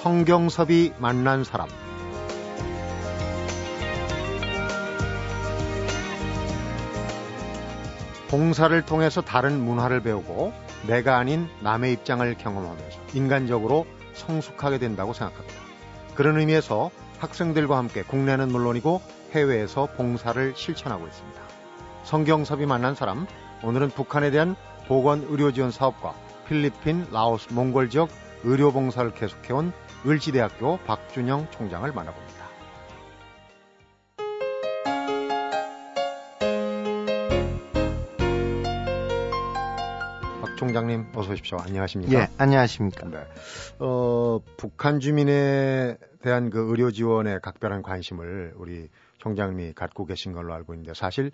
성경섭이 만난 사람 봉사를 통해서 다른 문화를 배우고 내가 아닌 남의 입장을 경험하면서 인간적으로 성숙하게 된다고 생각합니다. 그런 의미에서 학생들과 함께 국내는 물론이고 해외에서 봉사를 실천하고 있습니다. 성경섭이 만난 사람, 오늘은 북한에 대한 보건 의료 지원 사업과 필리핀, 라오스, 몽골 지역 의료 봉사를 계속해온 을지대학교 박준영 총장을 만나봅니다. 박 총장님 어서 오십시오. 안녕하십니까? 예, 안녕하십니까? 네. 어, 북한 주민에 대한 그 의료 지원에 각별한 관심을 우리 총장님이 갖고 계신 걸로 알고 있는데 사실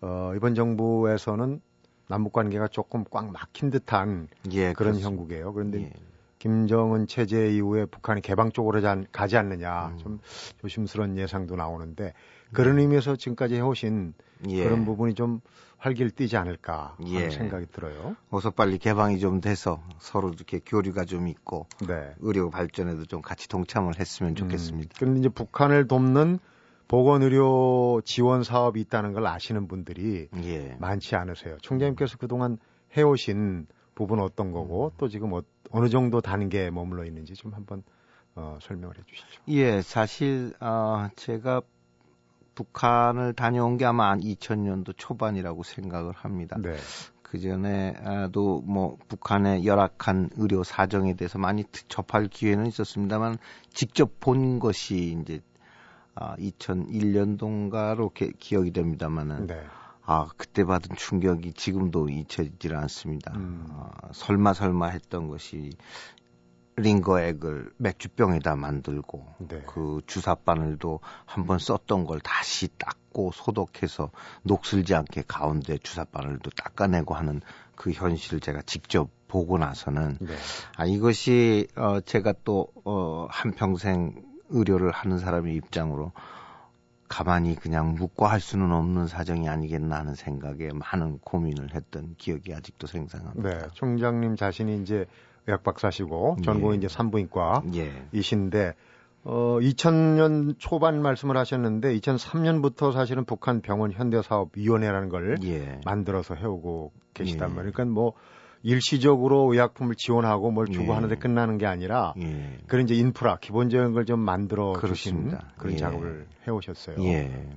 어, 이번 정부에서는 남북 관계가 조금 꽉 막힌 듯한 예, 그런 그렇습니다. 형국이에요. 그런데 예. 김정은 체제 이후에 북한이 개방 쪽으로 자- 가지 않느냐 음. 좀 조심스러운 예상도 나오는데 그런 의미에서 지금까지 해오신 예. 그런 부분이 좀 활기를 띠지 않을까 하는 예. 생각이 들어요. 어서 빨리 개방이 좀 돼서 서로 이렇게 교류가 좀 있고 네. 의료 발전에도 좀 같이 동참을 했으면 좋겠습니다. 음, 그런데 이제 북한을 돕는 보건 의료 지원 사업이 있다는 걸 아시는 분들이 예. 많지 않으세요. 총장님께서 그동안 해오신 부분 어떤 거고 또 지금 어, 느 정도 단계에 머물러 있는지 좀 한번 어, 설명을 해주시죠. 예, 사실 어, 제가 북한을 다녀온 게 아마 한 2000년도 초반이라고 생각을 합니다. 네. 그 전에도 뭐 북한의 열악한 의료 사정에 대해서 많이 트- 접할 기회는 있었습니다만 직접 본 것이 이제 아, 2001년도인가로 기억이 됩니다만은 네. 아 그때 받은 충격이 지금도 잊혀지질 않습니다. 음. 아, 설마 설마 했던 것이 링거액을 맥주병에다 만들고 네. 그 주사 바늘도 한번 썼던 걸 다시 닦고 소독해서 녹슬지 않게 가운데 주사 바늘도 닦아내고 하는 그 현실을 제가 직접 보고 나서는 네. 아 이것이 어 제가 또 어 한평생 의료를 하는 사람의 입장으로 가만히 그냥 묵과할 수는 없는 사정이 아니겠나 하는 생각에 많은 고민을 했던 기억이 아직도 생생합니다. 네. 총장님 자신이 이제 의학 박사시고 예. 전공이 이제 산부인과 예. 이신데 어 2000년 초반 말씀을 하셨는데 2003년부터 사실은 북한 병원 현대 사업 위원회라는 걸 예. 만들어서 해오고 계시단 예. 말이에요. 그러니까 뭐 일시적으로 의약품을 지원하고 뭘 주고 예. 하는데 끝나는 게 아니라 예. 그런 이제 인프라 기본적인 걸 좀 만들어 주신 그렇습니다. 그런 예. 작업을 해 오셨어요. 예.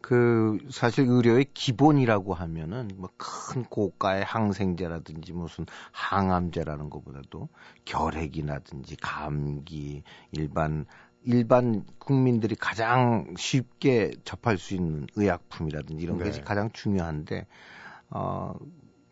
그 사실 의료의 기본이라고 하면은 뭐 큰 고가의 항생제라든지 무슨 항암제라는 것보다도 결핵이라든지 감기 일반 일반 국민들이 가장 쉽게 접할 수 있는 의약품이라든지 이런 네. 것이 가장 중요한데 어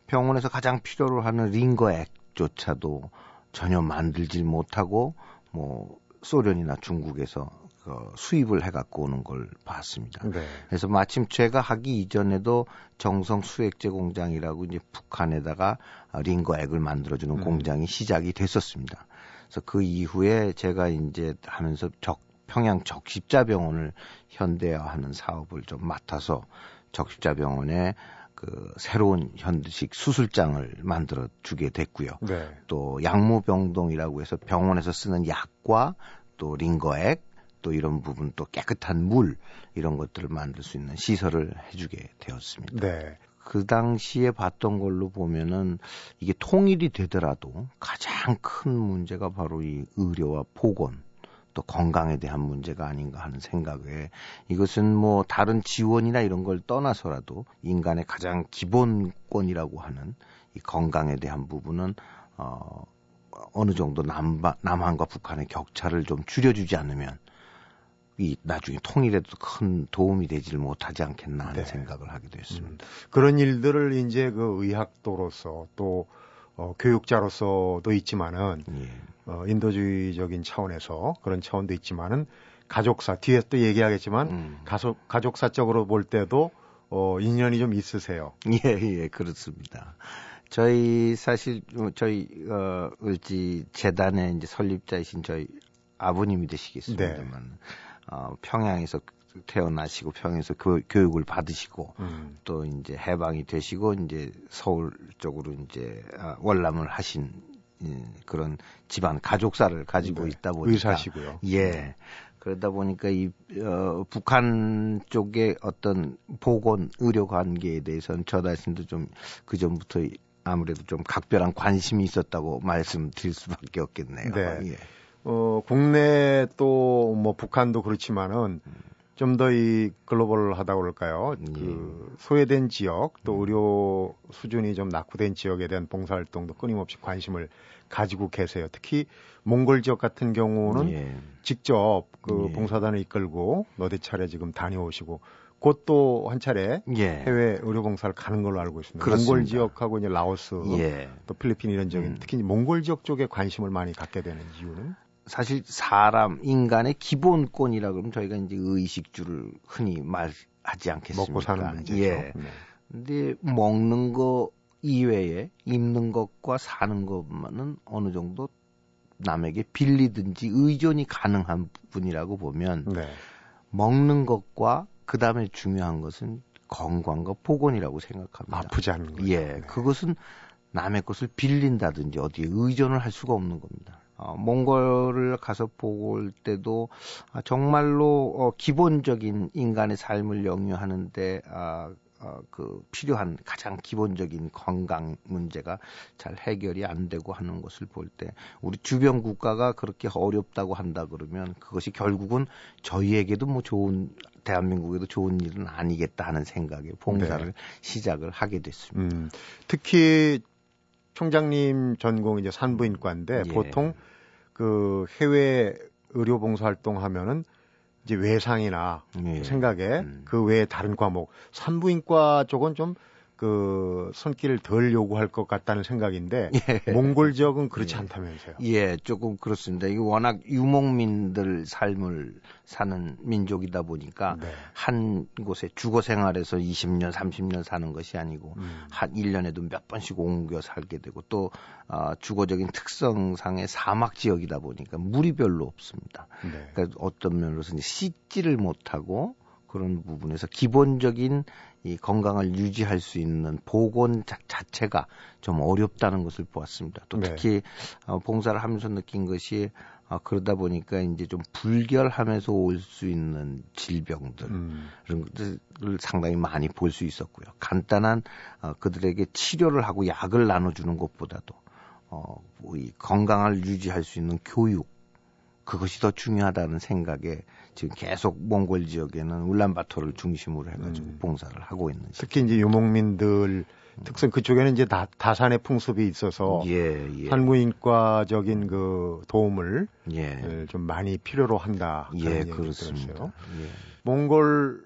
병원에서 가장 필요로 하는 링거액조차도 전혀 만들질 못하고 뭐 소련이나 중국에서 그 수입을 해갖고 오는 걸 봤습니다. 네. 그래서 마침 제가 하기 이전에도 정성 수액제 공장이라고 이제 북한에다가 링거액을 만들어주는 음. 공장이 시작이 됐었습니다. 그래서 그 이후에 제가 이제 하면서 적, 평양 적십자병원을 현대화하는 사업을 좀 맡아서 적십자병원에 그 새로운 현대식 수술장을 만들어 주게 됐고요. 네. 또 약무병동이라고 해서 병원에서 쓰는 약과 또 링거액 또 이런 부분 또 깨끗한 물 이런 것들을 만들 수 있는 시설을 해주게 되었습니다. 네. 그 당시에 봤던 걸로 보면은 이게 통일이 되더라도 가장 큰 문제가 바로 이 의료와 보건 또 건강에 대한 문제가 아닌가 하는 생각에 이것은 뭐 다른 지원이나 이런 걸 떠나서라도 인간의 가장 기본권이라고 하는 이 건강에 대한 부분은 어 어느 정도 남바, 남한과 북한의 격차를 좀 줄여주지 않으면 이 나중에 통일에도 큰 도움이 되지를 못하지 않겠나 하는 네. 생각을 하게 됐습니다. 음, 그런 일들을 이제 그 의학도로서 또 어, 교육자로서도 있지만은 예. 어, 인도주의적인 차원에서 그런 차원도 있지만은 가족사 뒤에 또 얘기하겠지만 음. 가족 가족사적으로 볼 때도 어, 인연이 좀 있으세요. 예, 예, 그렇습니다. 저희 사실 어, 저희 어 을지 재단의 이제 설립자이신 저희 아버님이 되시겠습니다만 어 평양에서 태어나시고 평양에서 교, 교육을 받으시고 음, 또 이제 해방이 되시고 이제 서울 쪽으로 이제 아, 월남을 하신 예, 그런 집안 가족사를 가지고 네. 있다 보니까 의사시고요. 예. 그러다 보니까 이 어, 북한 쪽의 어떤 보건 의료 관계에 대해서는 저 자신도 좀 그 전부터 아무래도 좀 각별한 관심이 있었다고 말씀드릴 수밖에 없겠네요. 네. 예. 어, 국내 또 뭐 북한도 그렇지만은 좀 더 이 글로벌하다고 그럴까요? 예. 그 소외된 지역 또 음. 의료 수준이 좀 낙후된 지역에 대한 봉사활동도 끊임없이 관심을 가지고 계세요. 특히 몽골 지역 같은 경우는 예. 직접 그 예. 봉사단을 이끌고 너댓 차례 지금 다녀오시고 곧 또 한 차례 예. 해외 의료 봉사를 가는 걸로 알고 있습니다. 그렇습니다. 몽골 지역하고 이제 라오스, 예. 또 필리핀 이런 지역, 음. 특히 몽골 지역 쪽에 관심을 많이 갖게 되는 이유는 사실 사람 인간의 기본권이라 그러면 저희가 이제 의식주를 흔히 말하지 않겠습니까? 먹고 사는 문제죠. 예. 네. 근데 먹는 거 이외에 입는 것과 사는 것만은 어느 정도 남에게 빌리든지 의존이 가능한 분이라고 보면 네. 먹는 것과 그 다음에 중요한 것은 건강과 보건이라고 생각합니다. 아프지 않는 거죠. 예, 네. 그것은 남의 것을 빌린다든지 어디에 의존을 할 수가 없는 겁니다. 어, 몽골을 가서 보고 올 때도 아, 정말로 어, 기본적인 인간의 삶을 영유하는데 아, 어, 그 필요한 가장 기본적인 건강 문제가 잘 해결이 안 되고 하는 것을 볼 때 우리 주변 국가가 그렇게 어렵다고 한다 그러면 그것이 결국은 저희에게도 뭐 좋은 대한민국에도 좋은 일은 아니겠다 하는 생각에 봉사를 네. 시작을 하게 됐습니다. 음, 특히 총장님 전공 이제 산부인과인데 예. 보통 그 해외 의료 봉사 활동하면은 이제 외상이나 예. 생각에 음. 그 외에 다른 과목 산부인과 쪽은 좀 그 손길을 덜 요구할 것 같다는 생각인데 예. 몽골 지역은 그렇지 예. 않다면서요? 예, 조금 그렇습니다. 이게 워낙 유목민들 삶을 사는 민족이다 보니까 네. 한 곳에 주거 생활에서 20년, 30년 사는 것이 아니고 음. 한 1년에도 몇 번씩 옮겨 살게 되고 또 어, 주거적인 특성상의 사막 지역이다 보니까 물이 별로 없습니다. 네. 그러니까 어떤 면으로서 씻지를 못하고 그런 부분에서 기본적인 이 건강을 유지할 수 있는 보건 자, 자체가 좀 어렵다는 것을 보았습니다. 또 네. 특히 네. 어, 봉사를 하면서 느낀 것이 어, 그러다 보니까 이제 좀 불결하면서 올 수 있는 질병들 음. 이런 것들을 상당히 많이 볼 수 있었고요. 간단한 어, 그들에게 치료를 하고 약을 나눠주는 것보다도 어, 이 건강을 유지할 수 있는 교육 그것이 더 중요하다는 생각에 지금 계속 몽골 지역에는 울란바토를 중심으로 해가지고 음. 봉사를 하고 있는 특히 이제 유목민들 특성 그쪽에는 이제 다, 다산의 풍습이 있어서 예, 예. 산부인과적인 그 도움을 예. 예좀 많이 필요로 한다. 예, 그렇습니다. 예. 몽골에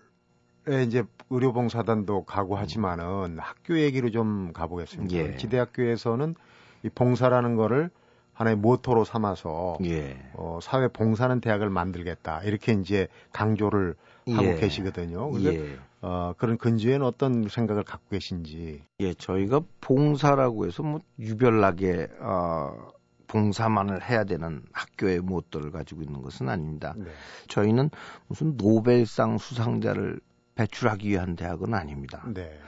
이제 의료봉사단도 가고 하지만은 학교 얘기로 좀 가보겠습니다. 예. 지대학교에서는 이 봉사라는 거를 하나의 모토로 삼아서 예. 어, 사회 봉사는 대학을 만들겠다 이렇게 이제 강조를 하고 예. 계시거든요. 그래서 예. 어, 그런 근주에는 어떤 생각을 갖고 계신지. 예, 저희가 봉사라고 해서 뭐 유별나게 어, 봉사만을 해야 되는 학교의 모토를 가지고 있는 것은 아닙니다. 네. 저희는 무슨 노벨상 수상자를 배출하기 위한 대학은 아닙니다. 네.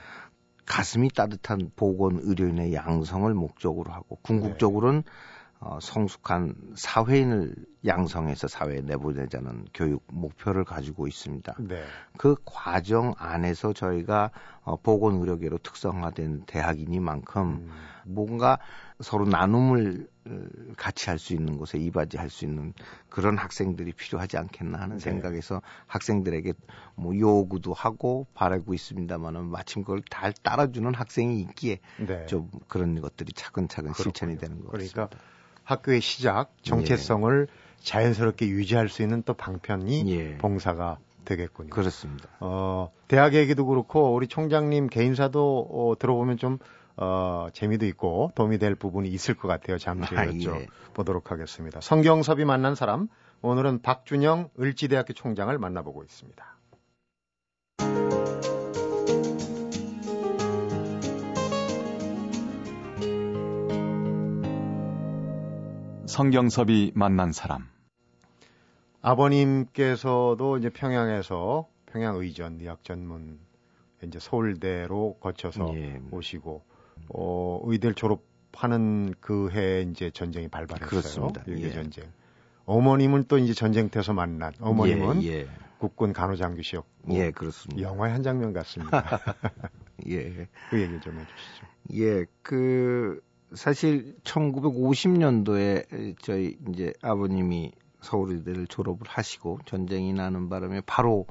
가슴이 따뜻한 보건 의료인의 양성을 목적으로 하고 궁극적으로는 네. 어, 성숙한 사회인을 양성해서 사회에 내보내자는 교육 목표를 가지고 있습니다. 네. 그 과정 안에서 저희가 어, 보건의료계로 특성화된 대학이니만큼 음. 뭔가 서로 나눔을 어, 같이 할 수 있는 곳에 이바지할 수 있는 그런 학생들이 필요하지 않겠나 하는 네. 생각에서 학생들에게 뭐 요구도 하고 바라고 있습니다만은 마침 그걸 잘 따라주는 학생이 있기에 네. 좀 그런 것들이 차근차근 그렇군요. 실천이 되는 것 그러니까 같습니다. 학교의 시작 정체성을 예. 자연스럽게 유지할 수 있는 또 방편이 예. 봉사가 되겠군요. 그렇습니다. 어, 대학 얘기도 그렇고 우리 총장님 개인사도 어, 들어보면 좀 어, 재미도 있고 도움이 될 부분이 있을 것 같아요. 잠시 아, 예. 보도록 하겠습니다. 성경섭이 만난 사람 오늘은 박준영 을지대학교 총장을 만나보고 있습니다. 성경섭이 만난 사람. 아버님께서도 이제 평양에서 평양 의전 의학 전문 이제 서울대로 거쳐서 예. 오시고 어 의대를 졸업 졸업하는 그 해에 이제 전쟁이 발발했어요. 그렇습니다. 일개 예. 전쟁. 어머님은 또 이제 전쟁터에서 만난 어머님은 예, 예. 국군 간호장교시였고 예, 그렇습니다. 영화의 한 장면 같습니다. 예. 그 얘기 좀 해주시죠. 예, 그 사실 1950년도에 저희 이제 아버님이 서울의대를 졸업을 하시고 전쟁이 나는 바람에 바로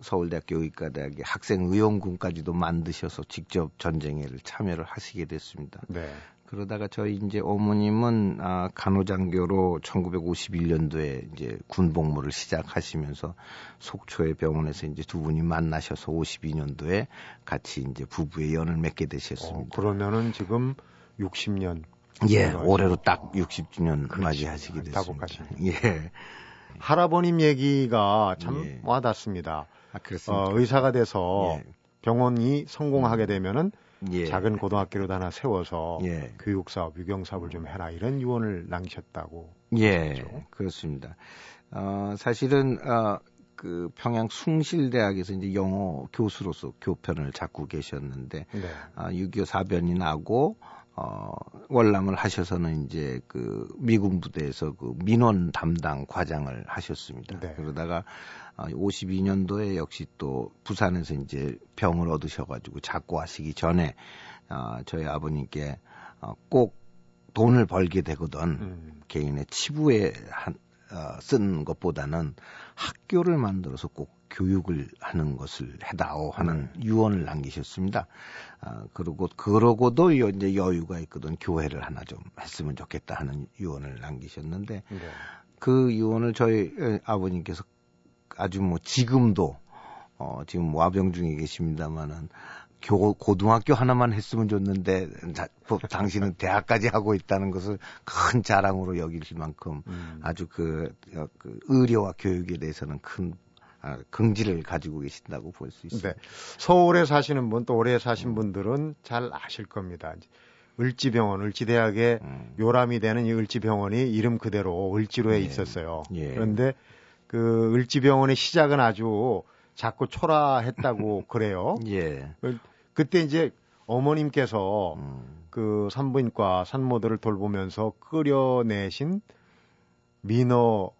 서울대학교 의과대학의 학생의용군까지도 만드셔서 직접 전쟁에를 참여를 하시게 됐습니다. 네. 그러다가 저희 이제 어머님은 아, 간호장교로 1951년도에 이제 군 복무를 시작하시면서 속초의 병원에서 이제 두 분이 만나셔서 52년도에 같이 이제 부부의 연을 맺게 어, 되셨습니다. 그러면은 지금 60년. 예. 올해로 딱 60주년 그렇지. 맞이하시게 됐습니다. 예. 할아버님 얘기가 참 예. 와닿습니다. 아, 그렇습니다. 어, 의사가 돼서 예. 병원이 성공하게 되면은 예. 작은 고등학교를 하나 세워서 예. 교육 사업, 유경 사업을 좀 해라 이런 유언을 남기셨다고. 예, 그렇죠. 그렇습니다. 어, 사실은 어, 그 평양 숭실대학에서 이제 영어 교수로서 교편을 잡고 계셨는데 네. 아, 6.25 사변이 나고 어, 월남을 하셔서는 이제 그 미군 부대에서 그 민원 담당 과장을 하셨습니다. 네. 그러다가 아, 52년도에 역시 또 부산에서 이제 병을 얻으셔가지고 작고하시기 전에 아, 저희 아버님께 어, 꼭 돈을 벌게 되거든 음. 개인의 치부에 한, 어, 쓴 것보다는 학교를 만들어서 꼭 교육을 하는 것을 해다오 하는 유언을 남기셨습니다. 아, 그리고 그러고도 여- 이제 여유가 있거든 교회를 하나 좀 했으면 좋겠다 하는 유언을 남기셨는데 네. 그 유언을 저희 에, 아버님께서 아주 뭐 지금도 어 지금 와병 중에 계십니다마는 교 고등학교 하나만 했으면 좋는데 자, 뭐, 당신은 대학까지 하고 있다는 것을 큰 자랑으로 여길 만큼 음. 아주 그, 어, 그 의료와 교육에 대해서는 큰 아, 긍지를 가지고 계신다고 볼 수 있습니다. 네. 서울에 사시는 분 또 오래 사신 분들은 잘 아실 겁니다. 을지병원, 을지대학에 음. 요람이 되는 이 을지병원이 이름 그대로 을지로에 예. 있었어요. 예. 그런데 그 을지병원의 시작은 아주 작고 초라했다고 그래요. 예. 그때 이제 어머님께서 음. 그 산부인과 산모들을 돌보면서 끓여내신 민어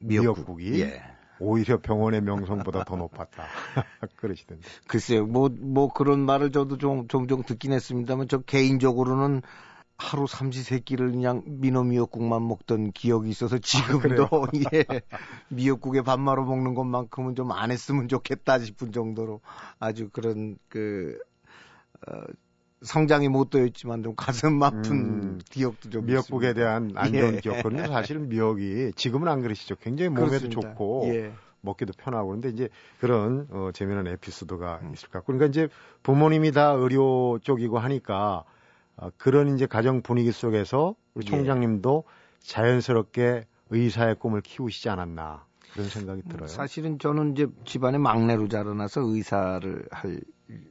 미역국 이 예. 오히려 병원의 명성보다 더 높았다. 그러시던데. 글쎄요, 뭐, 뭐 그런 말을 저도 좀, 종종 듣긴 했습니다만, 저 개인적으로는 하루 삼시세끼를 그냥 민어 미역국만 먹던 기억이 있어서 지금도, 예, 미역국에 밥 말아 먹는 것만큼은 좀 안 했으면 좋겠다 싶은 정도로 아주 그런, 그, 어, 성장이 못 되었지만 좀 가슴 아픈 음, 기억도 좀 미역국에 있습니다. 대한 안 좋은 예. 기억거든요. 사실은 미역이 지금은 안 그러시죠. 굉장히 몸에도 그렇습니다. 좋고 예. 먹기도 편하고 그런데 이제 그런 어, 재미난 에피소드가 음. 있을 것 같고 그러니까 이제 부모님이 다 의료 쪽이고 하니까 어, 그런 이제 가정 분위기 속에서 우리 예. 총장님도 자연스럽게 의사의 꿈을 키우시지 않았나 그런 생각이 들어요. 사실은 저는 이제 집안의 막내로 자라나서 의사를 할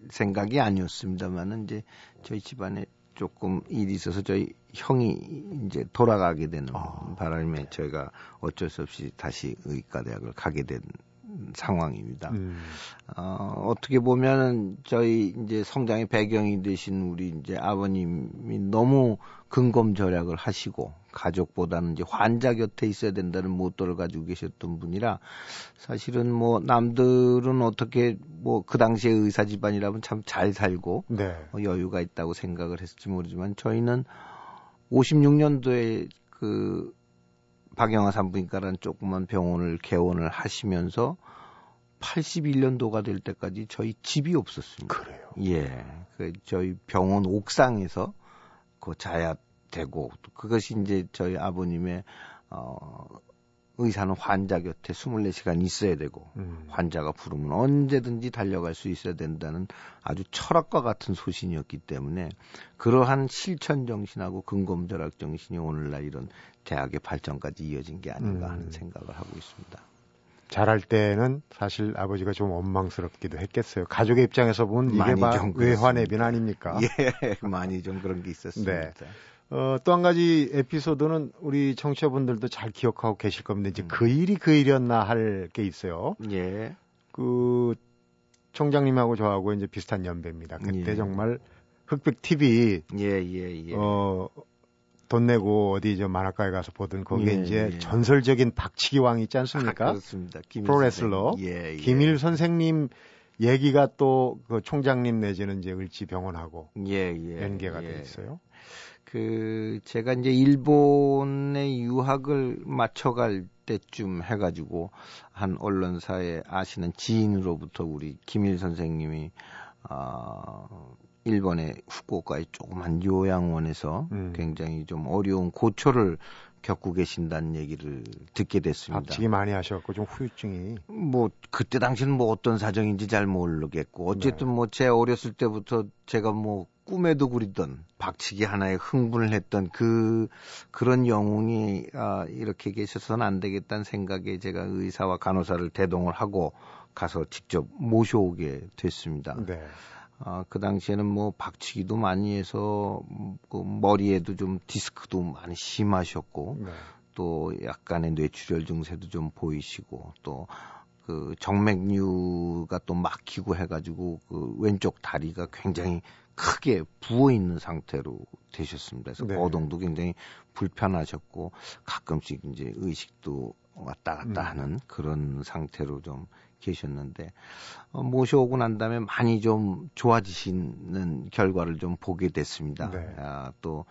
생각이 아니었습니다만은 이제 저희 집안에 조금 일이 있어서 저희 형이 이제 돌아가게 되는 아. 바람에 저희가 어쩔 수 없이 다시 의과대학을 가게 된 상황입니다. 음, 어, 어떻게 보면은 저희 이제 성장의 배경이 되신 우리 이제 아버님이 너무 근검 절약을 하시고 가족보다는 이제 환자 곁에 있어야 된다는 모토를 가지고 계셨던 분이라 사실은 뭐 남들은 어떻게 뭐 그 당시에 의사 집안이라면 참 잘 살고 네. 어, 여유가 있다고 생각을 했을지 모르지만 저희는 56년도에 그 박영하 산부인과라는 조그만 병원을 개원을 하시면서 81년도가 될 때까지 저희 집이 없었습니다. 그래요. 예. 그 저희 병원 옥상에서 그 자야 되고 또 그것이 이제 저희 아버님의 어 의사는 환자 곁에 24시간 있어야 되고 음, 환자가 부르면 언제든지 달려갈 수 있어야 된다는 아주 철학과 같은 소신이었기 때문에 그러한 실천 정신하고 근검절약 정신이 오늘날 이런 대학의 발전까지 이어진 게 아닌가 음. 하는 생각을 하고 있습니다. 잘할 때는 사실 아버지가 좀 원망스럽기도 했겠어요. 가족의 입장에서 보면 이게 막좀 외환의 빈 아닙니까? 예, 많이 좀 그런 게 있었습니다. 네. 어, 또 한 가지 에피소드는 우리 청취자분들도 잘 기억하고 계실 겁니다. 이제 음. 그 일이 그 일이었나 할 게 있어요. 예. 그 총장님하고 저하고 이제 비슷한 연배입니다. 그때 예. 정말 흑백 TV 예, 예, 예. 어, 돈 내고 어디 저 만화가에 가서 보던 거기에 예, 이제 예. 전설적인 박치기 왕 있지 않습니까? 아, 그렇습니다. 프로레슬러. 예, 예. 김일 선생님 얘기가 또 그 총장님 내지는 이제 을지 병원하고 예, 예. 연계가 예. 돼 있어요. 그 제가 이제 일본에 유학을 마쳐갈 때쯤 해가지고 한 언론사에 아시는 지인으로부터 우리 김일 선생님이 아 일본의 후쿠오카의 조그만 요양원에서 음. 굉장히 좀 어려운 고초를 겪고 계신다는 얘기를 듣게 됐습니다. 박치기 많이 하셔갖고 좀 후유증이 뭐 그때 당시는 뭐 어떤 사정인지 잘 모르겠고 어쨌든 네. 뭐제 어렸을 때부터 제가 뭐 꿈에도 그리던 박치기 하나에 흥분을 했던 그 그런 영웅이 아 이렇게 계셔서는 안 되겠다는 생각에 제가 의사와 간호사를 대동을 하고 가서 직접 모셔오게 됐습니다. 네. 아, 그 당시에는 뭐 박치기도 많이 해서 음, 그 머리에도 좀 디스크도 많이 심하셨고 네. 또 약간의 뇌출혈 증세도 좀 보이시고 또 그 정맥류가 또 막히고 해가지고 그 왼쪽 다리가 굉장히 크게 부어 있는 상태로 되셨습니다. 그래서 네. 거동도 굉장히 불편하셨고 가끔씩 이제 의식도 왔다 갔다 음. 하는 그런 상태로 좀 계셨는데 어, 모셔오고 난 다음에 많이 좀 좋아지시는 결과를 좀 보게 됐습니다. 네. 아, 또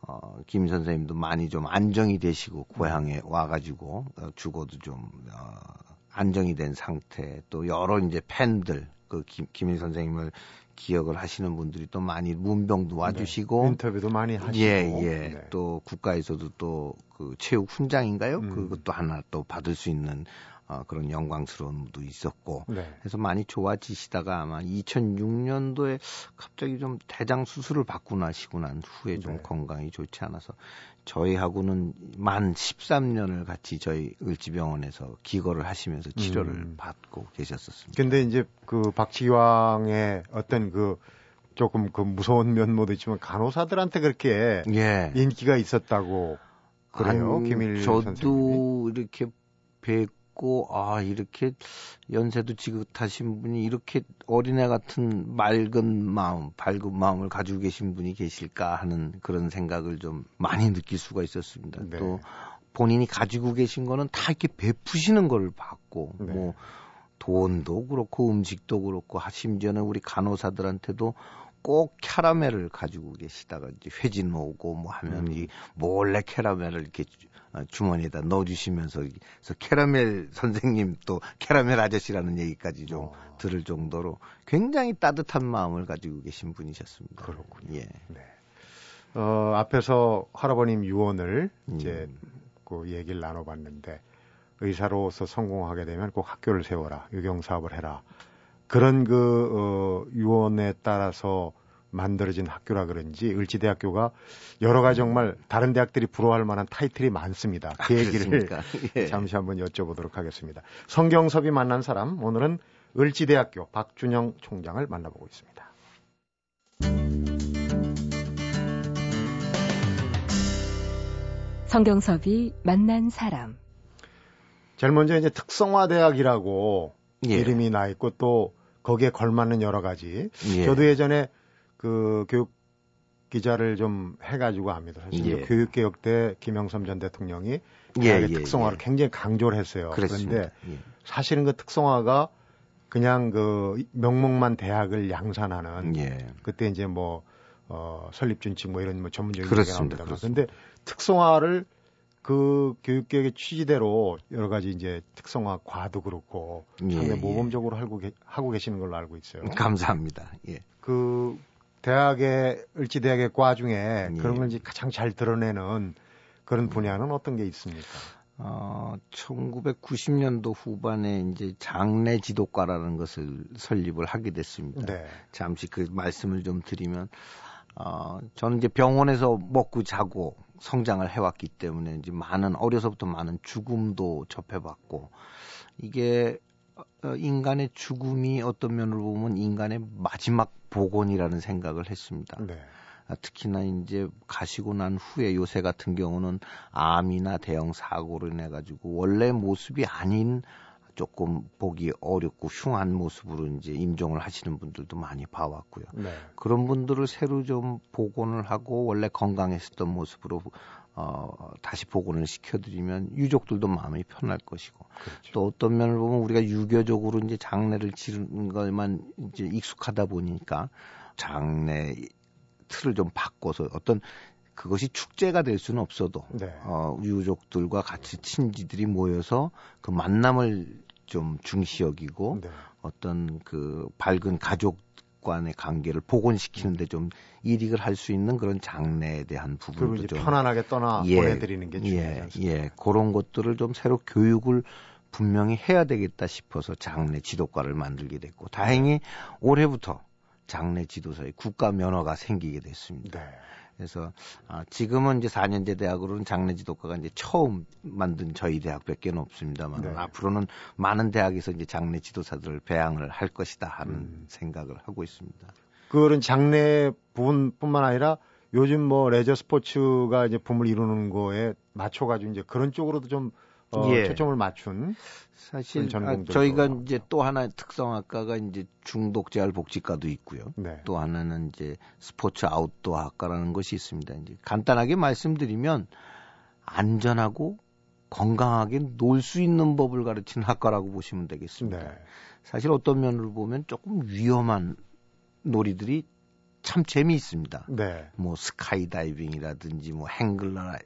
어, 김 선생님도 많이 좀 안정이 되시고 고향에 와가지고 어, 죽어도 좀 어, 안정이 된 상태 또 여러 이제 팬들 그 김, 김일 선생님을 기억을 하시는 분들이 또 많이 문병도 와주시고 인터뷰도 많이 하시고 예, 예. 네. 또 국가에서도 또 그 체육 훈장인가요? 음. 그것도 하나 또 받을 수 있는 어, 그런 영광스러움도 있었고 네. 그래서 많이 좋아지시다가 아마 2006년도에 갑자기 좀 대장 수술을 받고 나시고 난 후에 좀 네. 건강이 좋지 않아서 저희하고는 만 13년을 같이 저희 을지병원에서 기거를 하시면서 치료를 음. 받고 계셨었습니다. 근데 이제 그 박치기왕의 어떤 그 조금 그 무서운 면모도 있지만 간호사들한테 그렇게 예. 인기가 있었다고 그래요, 김일 저도 선생님이. 이렇게 뵙 고 아 이렇게 연세도 지긋하신 분이 이렇게 어린애 같은 맑은 마음, 밝은 마음을 가지고 계신 분이 계실까 하는 그런 생각을 좀 많이 느낄 수가 있었습니다. 네. 또 본인이 가지고 계신 거는 다 이렇게 베푸시는 걸 봤고 네. 뭐 돈도 그렇고 음식도 그렇고 하- 심지어는 우리 간호사들한테도 꼭 캐러멜을 가지고 계시다가 이제 회진 오고 뭐 하면 음. 이 몰래 캐러멜을 이렇게 주- 어, 주머니에다 넣어주시면서 그래서 캐러멜 선생님 또 캐러멜 아저씨라는 얘기까지 좀 어. 들을 정도로 굉장히 따뜻한 마음을 가지고 계신 분이셨습니다. 그렇군요. 예. 네. 어, 앞에서 할아버님 유언을 이제 음. 그 얘기를 나눠봤는데 의사로서 성공하게 되면 꼭 학교를 세워라, 유경 사업을 해라. 그런 그 어, 유언에 따라서 만들어진 학교라 그런지 을지대학교가 여러 가지 정말 다른 대학들이 부러워할 만한 타이틀이 많습니다. 그 얘기를 그렇습니까? 예. 잠시 한번 여쭤보도록 하겠습니다. 성경섭이 만난 사람 오늘은 을지대학교 박준영 총장을 만나보고 있습니다. 성경섭이 만난 사람. 제일 먼저 이제 특성화대학이라고 예. 이름이 나 있고 또 거기에 걸맞는 여러 가지. 예. 저도 예전에 그 교육 기자를 좀 해가지고 합니다. 사실 예. 교육개혁 때 김영삼 전 대통령이 예, 대학의 예, 특성화를 예. 굉장히 강조를 했어요. 그랬습니다. 그런데 예. 사실은 그 특성화가 그냥 그 명목만 대학을 양산하는 예. 그때 이제 뭐 어, 설립 준칙 뭐 이런 뭐 전문적인 그렇습니다. 얘기가 나옵니다. 그렇습니다. 그런데 특성화를 그 교육계획의 취지대로 여러 가지 이제 특성화 과도 그렇고 예, 상당히 예. 모범적으로 하고, 계, 하고 계시는 걸로 알고 있어요. 감사합니다. 예. 그 대학의 을지 대학의 과 중에 예. 그런 걸 이제 가장 잘 드러내는 그런 분야는 어떤 게 있습니까? 어, 1990년도 후반에 이제 장례 지도과라는 것을 설립을 하게 됐습니다. 네. 잠시 그 말씀을 좀 드리면, 어, 저는 이제 병원에서 먹고 자고 성장을 해왔기 때문에 이제 많은, 어려서부터 많은 죽음도 접해봤고, 이게, 어, 인간의 죽음이 어떤 면으로 보면 인간의 마지막 복원이라는 생각을 했습니다. 네. 아, 특히나 이제 가시고 난 후에 요새 같은 경우는 암이나 대형 사고로 인해 가지고 원래 모습이 아닌 조금 보기 어렵고 흉한 모습으로 이제 임종을 하시는 분들도 많이 봐왔고요. 네. 그런 분들을 새로 좀 복원을 하고 원래 건강했었던 모습으로 어, 다시 복원을 시켜드리면 유족들도 마음이 편할 것이고 그렇죠. 또 어떤 면을 보면 우리가 유교적으로 이제 장례를 치르는 것만 이제 익숙하다 보니까 장례 틀을 좀 바꿔서 어떤 그것이 축제가 될 수는 없어도 네. 어, 유족들과 같이 친지들이 모여서 그 만남을 좀 중시 여기고 네. 어떤 그 밝은 가족 간의 관계를 복원시키는데 좀 이익을 할 수 있는 그런 장래에 대한 부분도 좀 편안하게 떠나 예, 보내드리는 게 중요하지 예? 예, 그런 것들을 좀 새로 교육을 분명히 해야 되겠다 싶어서 장례 지도과를 만들게 됐고 다행히 올해부터 장례 지도사의 국가 면허가 생기게 됐습니다. 네. 그래서 아, 지금은 이제 4년제 대학으로는 장례 지도과가 이제 처음 만든 저희 대학밖에 없습니다만 네. 앞으로는 많은 대학에서 이제 장례 지도사들을 배양을 할 것이다 하는 음. 생각을 하고 있습니다. 그런 장례 부분뿐만 아니라 요즘 뭐 레저 스포츠가 이제 붐을 이루는 거에 맞춰가지고 이제 그런 쪽으로도 좀 어, 예. 초점을 맞춘 사실 아, 저희가. 이제 또 하나 특성 학과가 이제 중독 재활 복지과도 있고요. 네. 또 하나는 이제 스포츠 아웃도어 학과라는 것이 있습니다. 이제 간단하게 말씀드리면 안전하고 건강하게 놀 수 있는 법을 가르치는 학과라고 보시면 되겠습니다. 네. 사실 어떤 면으로 보면 조금 위험한 놀이들이 참 재미있습니다. 네. 뭐 스카이다이빙이라든지 뭐 행글라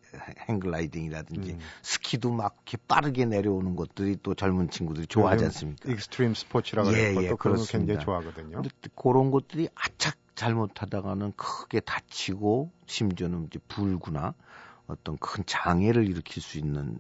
행글라이딩이라든지 음. 스키도 막 이렇게 빠르게 내려오는 것들이 또 젊은 친구들이 좋아하지 않습니까? extreme sports라고 예, 그래서 예, 또 그런 거. 굉장히 좋아하거든요. 근데 또 그런 것들이 아차 잘못하다가는 크게 다치고 심지어는 이제 불구나 어떤 큰 장애를 일으킬 수 있는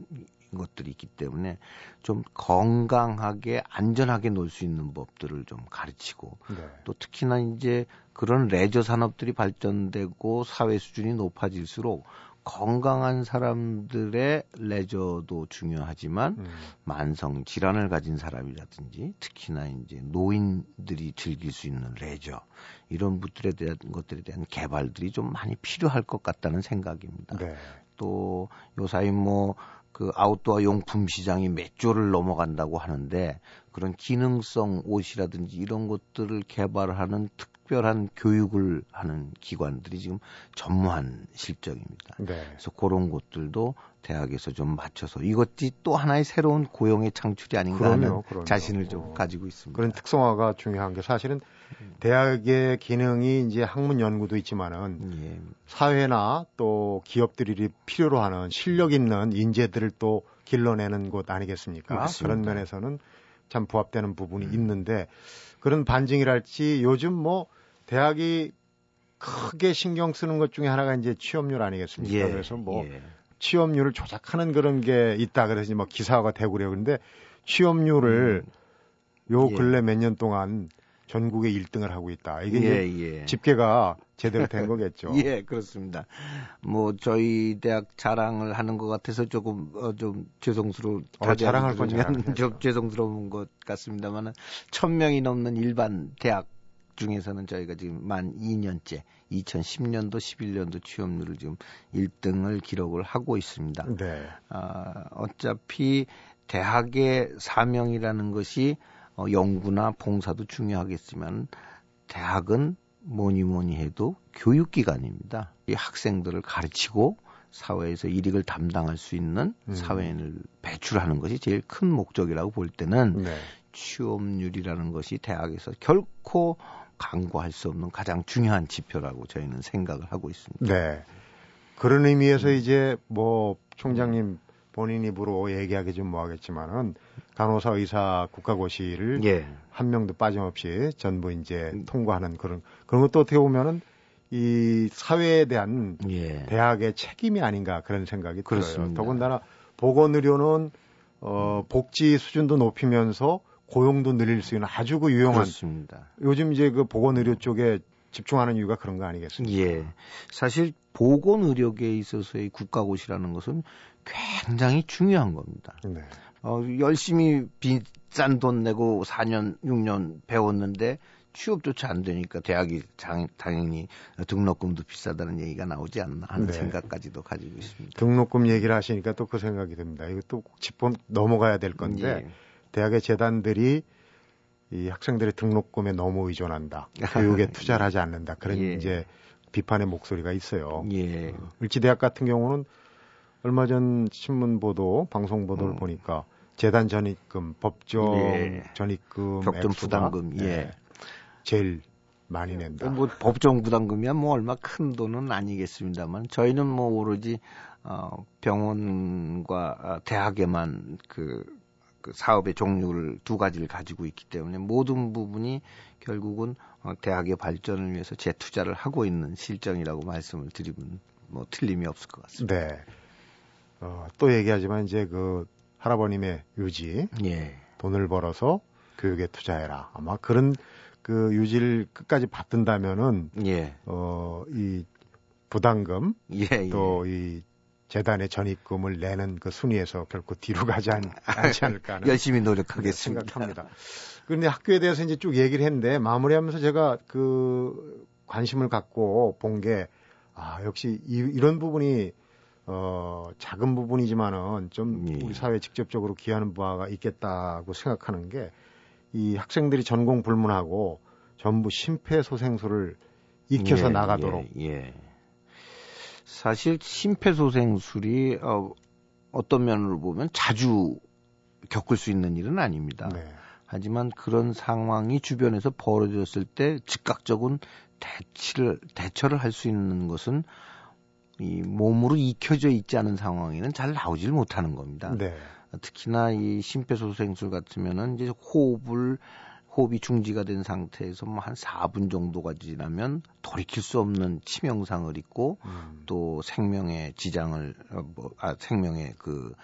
것들이 있기 때문에 좀 건강하게 안전하게 놀 수 있는 법들을 좀 가르치고 네. 또 특히나 이제 그런 레저 산업들이 발전되고 사회 수준이 높아질수록 건강한 사람들의 레저도 중요하지만 음. 만성 질환을 가진 사람이라든지 특히나 이제 노인들이 즐길 수 있는 레저 이런 것들에 대한 것들에 대한 개발들이 좀 많이 필요할 것 같다는 생각입니다. 네. 또 요사이 뭐 그 아웃도어 용품 시장이 몇 조를 넘어간다고 하는데 그런 기능성 옷이라든지 이런 것들을 개발하는 특별한 교육을 하는 기관들이 지금 전무한 실정입니다. 네. 그래서 그런 것들도 대학에서 좀 맞춰서 이것이 또 하나의 새로운 고용의 창출이 아닌가 그럼요, 하는 그럼요. 자신을 좀 어. 가지고 있습니다. 그런 특성화가 중요한 게 사실은 대학의 기능이 이제 학문 연구도 있지만은 예, 사회나 또 기업들이 필요로 하는 실력 있는 인재들을 또 길러내는 곳 아니겠습니까? 맞습니다. 그런 면에서는 참 부합되는 부분이 음. 있는데 그런 반증이랄지 요즘 뭐 대학이 크게 신경 쓰는 것 중에 하나가 이제 취업률 아니겠습니까? 예, 그래서 뭐 예. 취업률을 조작하는 그런 게 있다 그래서 뭐 기사화가 되고 그래요. 근데 취업률을 요 예. 근래 몇년 동안 전국에 1등을 하고 있다. 이게 예, 예. 집계가 제대로 된 거겠죠. 예, 그렇습니다. 뭐 저희 대학 자랑을 하는 것 같아서 조금 어, 좀 죄송스러운 어, 자랑할 건 자랑해야죠. 좀 죄송스러운 것 같습니다만은 천 명이 넘는 일반 대학 중에서는 저희가 지금 만 2년째 2010년도 11년도 취업률을 지금 1등을 기록을 하고 있습니다. 네. 아, 어차피 대학의 사명이라는 것이 어, 연구나 봉사도 중요하겠지만 대학은 뭐니 뭐니 해도 교육기관입니다. 이 학생들을 가르치고 사회에서 일익을 담당할 수 있는 음. 사회인을 배출하는 것이 제일 큰 목적이라고 볼 때는 네. 취업률이라는 것이 대학에서 결코 강구할 수 없는 가장 중요한 지표라고 저희는 생각을 하고 있습니다. 네. 그런 의미에서 음. 이제 뭐 총장님 본인 입으로 얘기하기 좀 뭐하겠지만은 간호사 의사 국가고시를 예. 한 명도 빠짐없이 전부 이제 음. 통과하는 그런 그런 것도 어떻게 보면은 이 사회에 대한 예. 대학의 책임이 아닌가 그런 생각이 들어요. 그렇습니다. 더군다나 보건의료는 어 복지 수준도 높이면서 고용도 늘릴 수 있는 아주 그 유용한 그렇습니다. 요즘 이제 그 보건 의료 쪽에 집중하는 이유가 그런 거 아니겠습니까? 예. 사실 보건 의료계에 있어서의 국가고시라는 것은 굉장히 중요한 겁니다. 네. 어, 열심히 비싼 돈 내고 4년, 6년 배웠는데 취업조차 안 되니까 대학이 장- 당연히 등록금도 비싸다는 얘기가 나오지 않나 하는 네. 생각까지도 가지고 있습니다. 등록금 얘기를 하시니까 또 그 생각이 듭니다. 이거 또 짚고 넘어가야 될 건데 예. 대학의 재단들이 이 학생들의 등록금에 너무 의존한다. 교육에 투자를 하지 않는다. 그런 예. 이제 비판의 목소리가 있어요. 예. 어, 을지대학 같은 경우는 얼마 전 신문 보도, 방송 보도를 음. 보니까 재단 전입금, 법정 예. 전입금, 법정 부담금, 예. 예. 제일 많이 낸다. 뭐 법정 부담금이야 뭐 얼마 큰 돈은 아니겠습니다만 저희는 뭐 오로지 어 병원과 아, 대학에만 그, 그 사업의 종류를 두 가지를 가지고 있기 때문에 모든 부분이 결국은 어, 대학의 발전을 위해서 재투자를 하고 있는 실정이라고 말씀을 드리면 뭐 틀림이 없을 것 같습니다. 네. 어, 또 얘기하지만 이제 그 할아버님의 유지, 예. 돈을 벌어서 교육에 투자해라. 아마 그런 그 유지를 끝까지 받든다면은 예. 어이 부담금 예, 예. 또이 재단의 전입금을 내는 그 순위에서 결코 뒤로 가지 않, 지 않을까 하는 열심히 노력하겠습니다. 생각합니다. 그런데 학교에 대해서 이제 쭉 얘기를 했는데 마무리하면서 제가 그 관심을 갖고 본 게 아, 역시 이, 이런 부분이 어, 작은 부분이지만은 좀 예. 우리 사회에 직접적으로 기하는 바가 있겠다고 생각하는 게 이 학생들이 전공 불문하고 전부 심폐소생술을 익혀서 예, 나가도록. 예, 예. 사실 심폐소생술이 어, 어떤 면으로 보면 자주 겪을 수 있는 일은 아닙니다. 네. 하지만 그런 상황이 주변에서 벌어졌을 때 즉각적인 대치를 대처를 할 수 있는 것은 이 몸으로 익혀져 있지 않은 상황에는 잘 나오질 못하는 겁니다. 네. 특히나 이 심폐소생술 같으면은 이제 호흡을 호흡이 중지가 된 상태에서 뭐 한 4분 정도가 지나면 돌이킬 수 없는 치명상을 입고 음. 또 생명의 지장을 어, 뭐, 아, 생명의 그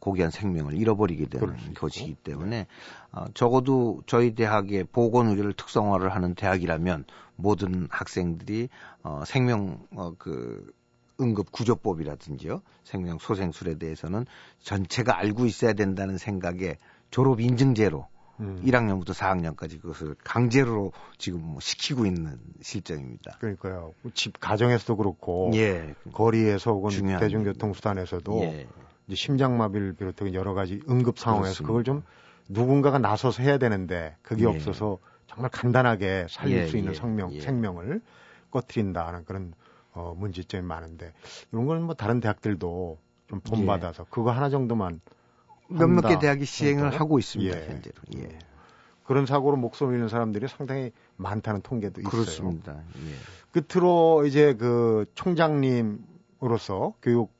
고귀한 생명을 잃어버리게 되는 것이기 때문에 어, 적어도 저희 대학의 보건 의료를 특성화를 하는 대학이라면 모든 학생들이 어, 생명 어, 그 응급 구조법이라든지요. 생명 소생술에 대해서는 전체가 알고 있어야 된다는 생각에 졸업 인증제로 음. 1학년부터 4학년까지 그것을 강제로 지금 뭐 시키고 있는 실정입니다. 그러니까요. 집 가정에서도 그렇고 예. 거리에서 혹은 대중교통 수단에서도 예. 이제 심장마비를 비롯해 여러 가지 응급 상황에서 그렇습니다. 그걸 좀 누군가가 나서서 해야 되는데 그게 예. 없어서 정말 간단하게 살릴 예, 수 있는 예, 생명 생명을 꺼트린다는 그런 어, 문제점이 많은데 이런 거는 뭐 다른 대학들도 좀 본받아서 예. 그거 하나 정도만 몇몇 개 대학이 시행을 그러니까? 하고 있습니다 예. 현재로. 예. 그런 사고로 목숨을 잃는 사람들이 상당히 많다는 통계도 있어요. 그렇습니다. 예. 끝으로 이제 그 총장님으로서 교육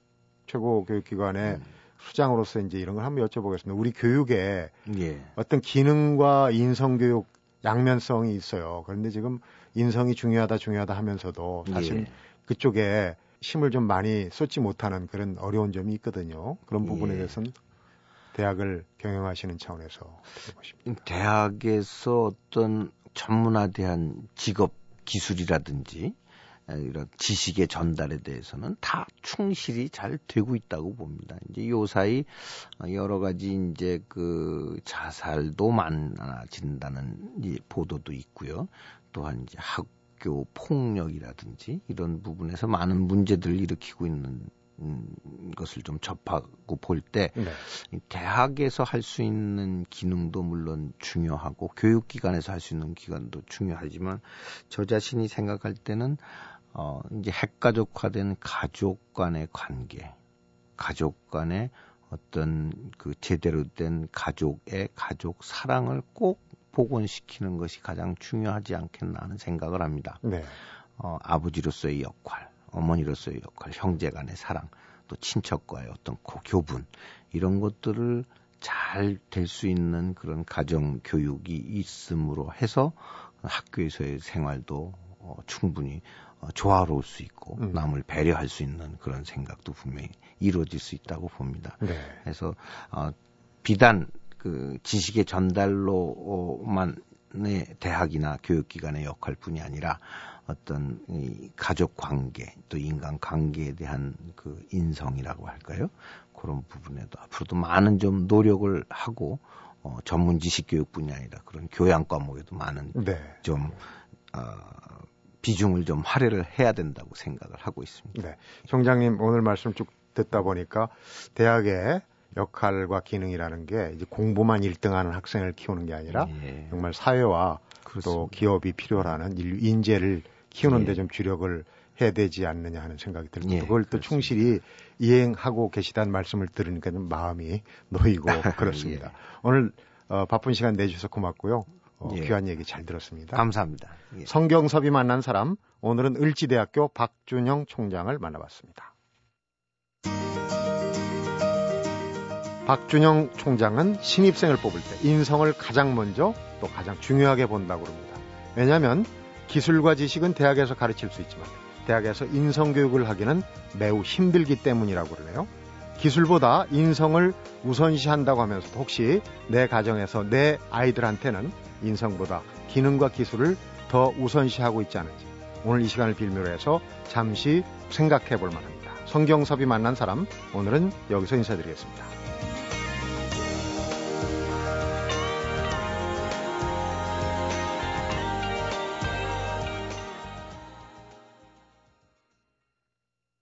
최고 교육기관의 음. 수장으로서 이제 이런 걸 한번 여쭤보겠습니다. 우리 교육에 예. 어떤 기능과 인성 교육 양면성이 있어요. 그런데 지금 인성이 중요하다 중요하다 하면서도 사실 예. 그쪽에 힘을 좀 많이 쏟지 못하는 그런 어려운 점이 있거든요. 그런 부분에 예. 대해서는 대학을 경영하시는 차원에서 보십니까? 대학에서 어떤 전문화대한 직업 기술이라든지 이런 지식의 전달에 대해서는 다 충실히 잘 되고 있다고 봅니다. 이제 요 사이 여러 가지 이제 그 자살도 많아진다는 보도도 있고요. 또한 이제 학교 폭력이라든지 이런 부분에서 많은 문제들을 일으키고 있는 음, 것을 좀 접하고 볼때 네. 대학에서 할 수 있는 기능도 물론 중요하고 교육기관에서 할 수 있는 기관도 중요하지만 저 자신이 생각할 때는 어 이제 핵가족화된 가족 간의 관계, 가족 간의 어떤 그 제대로 된 가족의 가족 사랑을 꼭 복원시키는 것이 가장 중요하지 않겠나 하는 생각을 합니다. 네. 어, 아버지로서의 역할, 어머니로서의 역할, 형제 간의 사랑, 또 친척과의 어떤 교분 이런 것들을 잘 될 수 있는 그런 가정 교육이 있음으로 해서 학교에서의 생활도 어, 충분히 어, 조화로울 수 있고 음. 남을 배려할 수 있는 그런 생각도 분명히 이루어질 수 있다고 봅니다. 네. 그래서 어, 비단 그 지식의 전달로만 의 대학이나 교육기관의 역할뿐이 아니라 어떤 이 가족 관계 또 인간 관계에 대한 그 인성이라고 할까요? 그런 부분에도 앞으로도 많은 좀 노력을 하고 어, 전문 지식 교육뿐이 아니라 그런 교양 과목에도 많은 네. 좀 어, 비중을 좀 할애를 해야 된다고 생각을 하고 있습니다. 네. 총장님 오늘 말씀 쭉 듣다 보니까 대학에 역할과 기능이라는 게 이제 공부만 1등하는 학생을 키우는 게 아니라 예. 정말 사회와 그렇습니다. 또 기업이 필요로 하는 인류 인재를 키우는데 예. 좀 주력을 해야 되지 않느냐 하는 생각이 듭니다. 예, 그걸 또 그렇습니다. 충실히 이행하고 계시다는 말씀을 들으니까 좀 마음이 놓이고 그렇습니다. 예. 오늘 어, 바쁜 시간 내주셔서 고맙고요. 어, 예. 귀한 얘기 잘 들었습니다. 감사합니다. 예. 성경섭이 만난 사람 오늘은 을지대학교 박준영 총장을 만나봤습니다. 박준영 총장은 신입생을 뽑을 때 인성을 가장 먼저 또 가장 중요하게 본다고 합니다. 왜냐하면 기술과 지식은 대학에서 가르칠 수 있지만 대학에서 인성 교육을 하기는 매우 힘들기 때문이라고 그러네요. 기술보다 인성을 우선시한다고 하면서도 혹시 내 가정에서 내 아이들한테는 인성보다 기능과 기술을 더 우선시하고 있지 않은지 오늘 이 시간을 빌미로 해서 잠시 생각해 볼 만합니다. 성경섭이 만난 사람 오늘은 여기서 인사드리겠습니다.